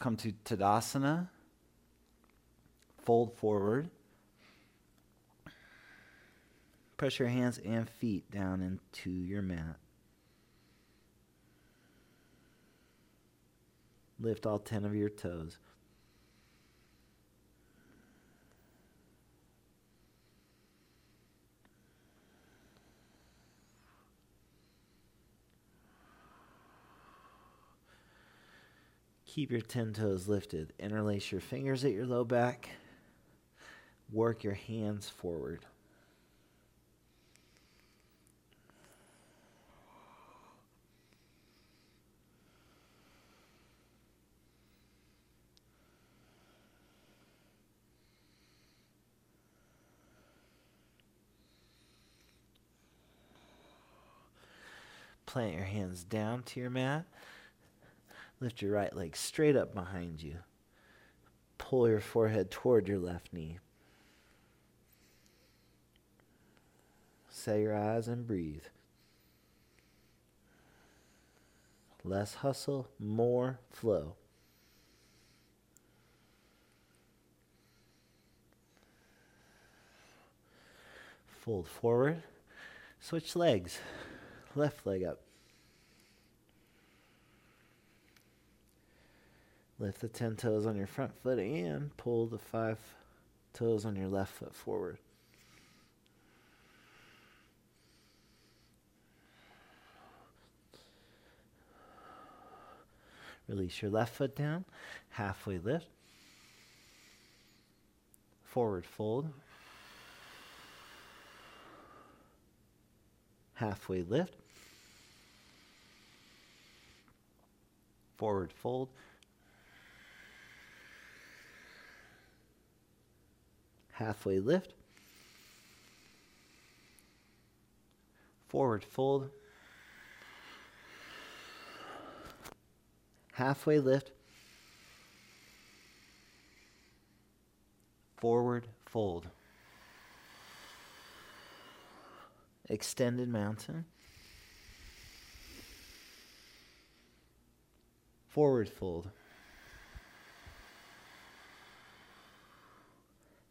come to Tadasana. Fold forward. Press your hands and feet down into your mat. Lift all 10 of your toes. Keep your 10 toes lifted. Interlace your fingers at your low back. Work your hands forward. Plant your hands down to your mat. Lift your right leg straight up behind you. Pull your forehead toward your left knee. Say your eyes and breathe. Less hustle, more flow. Fold forward. Switch legs. Left leg up. Lift the 10 toes on your front foot and pull the five toes on your left foot forward. Release your left foot down, halfway lift, forward fold, halfway lift, forward fold, halfway lift, forward fold, halfway lift, forward fold, extended mountain, forward fold.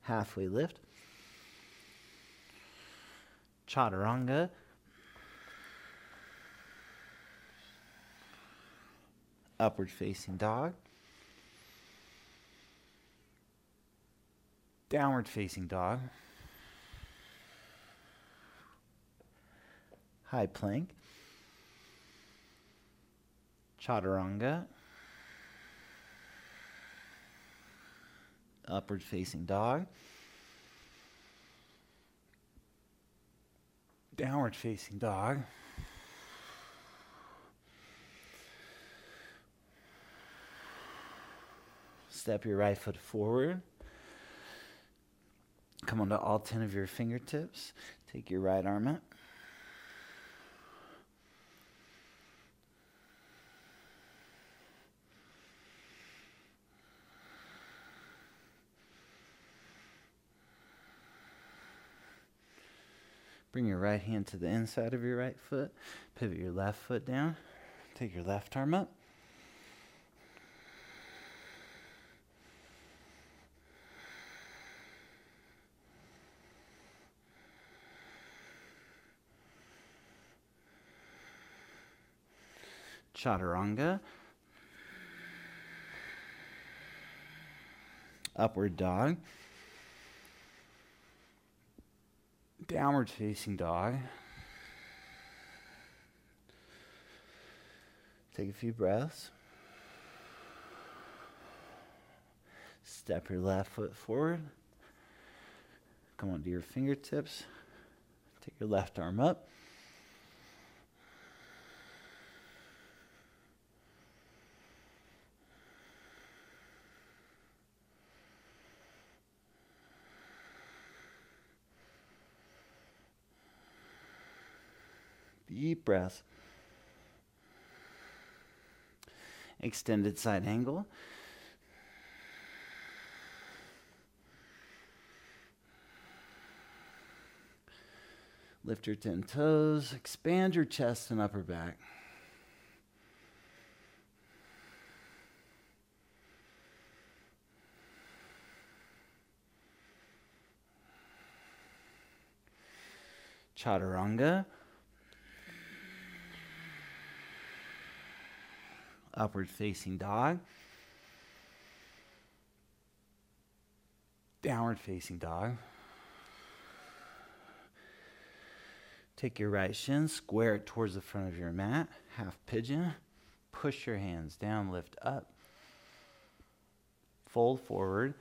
Halfway lift. Chaturanga. Upward facing dog. Downward facing dog. High plank. Chaturanga. Upward facing dog. Downward facing dog. Step your right foot forward. Come onto all 10 of your fingertips. Take your right arm up. Bring your right hand to the inside of your right foot. Pivot your left foot down. Take your left arm up. Chaturanga. Upward dog. Downward facing dog. Take a few breaths. Step your left foot forward. Come onto your fingertips. Take your left arm up. deep breath. Extended side angle. Lift your 10 toes, expand your chest and upper back. chaturanga Upward facing dog. Downward facing dog. Take your right shin, square it towards the front of your mat, half pigeon. Push your hands down, lift up. Fold forward.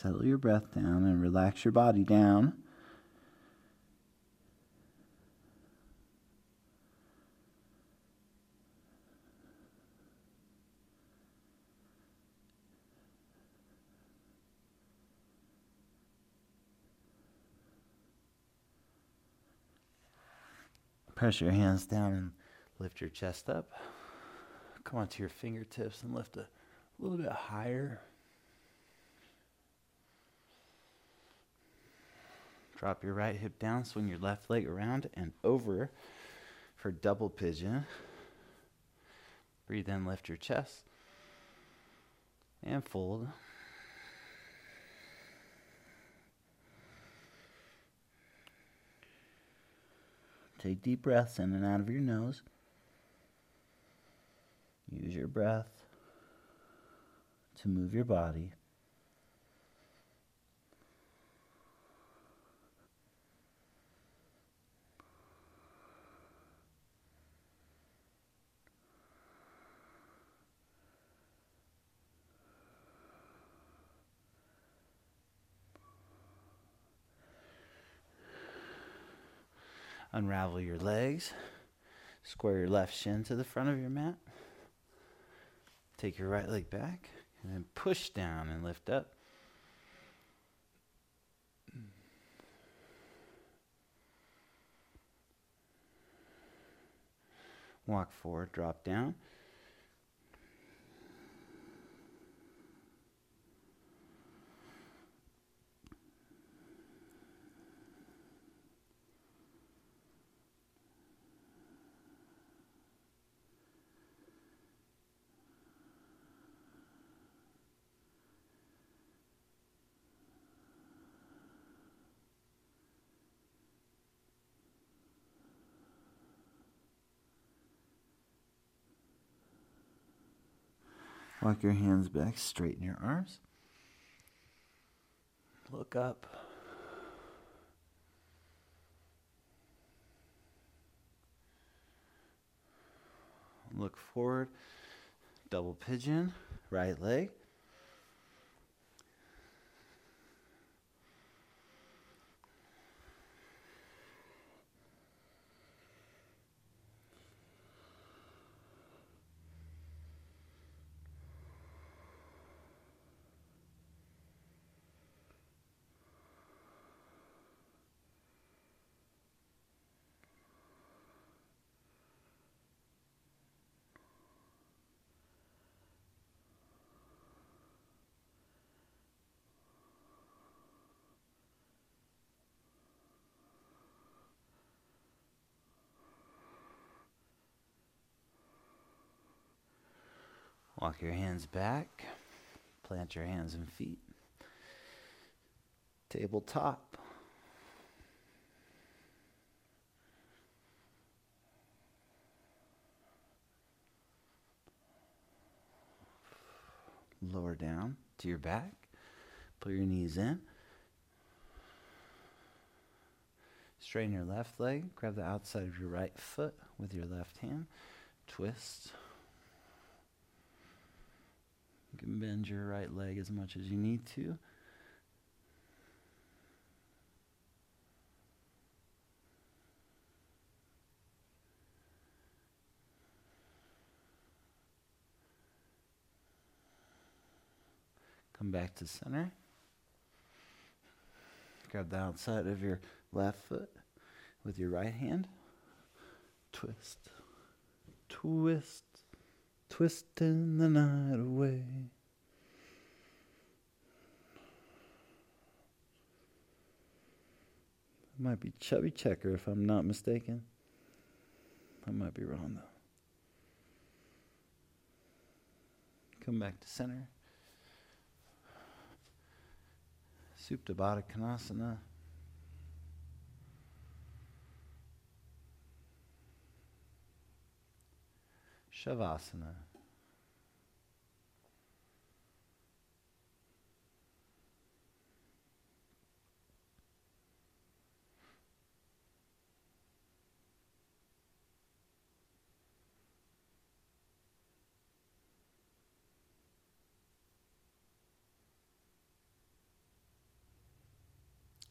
Settle your breath down and relax your body down. Press your hands down and lift your chest up. Come onto your fingertips and lift a little bit higher. Drop your right hip down, swing your left leg around and over for double pigeon. Breathe in, lift your chest, and fold. Take deep breaths in and out of your nose. Use your breath to move your body. Unravel your legs. Square your left shin to the front of your mat. Take your right leg back and then push down and lift up. Walk forward, drop down. Walk your hands back, straighten your arms. Look up. Look forward. Double pigeon, right leg. Walk your hands back. Plant your hands and feet. Tabletop. Lower down to your back. Pull your knees in. Straighten your left leg. Grab the outside of your right foot with your left hand. Twist. You can bend your right leg as much as you need to. Come back to center. Grab the outside of your left foot with your right hand. Twist. Twist. Twisting the night away. It might be Chubby Checker if I'm not mistaken. I might be wrong though. Come back to center. Supta. Shavasana.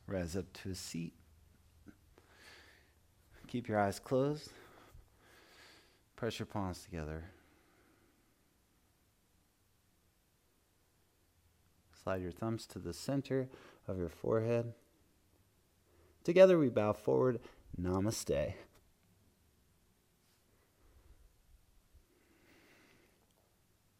Rise up to a seat. Keep your eyes closed. Press your palms together. Slide your thumbs to the center of your forehead. Together we bow forward. Namaste.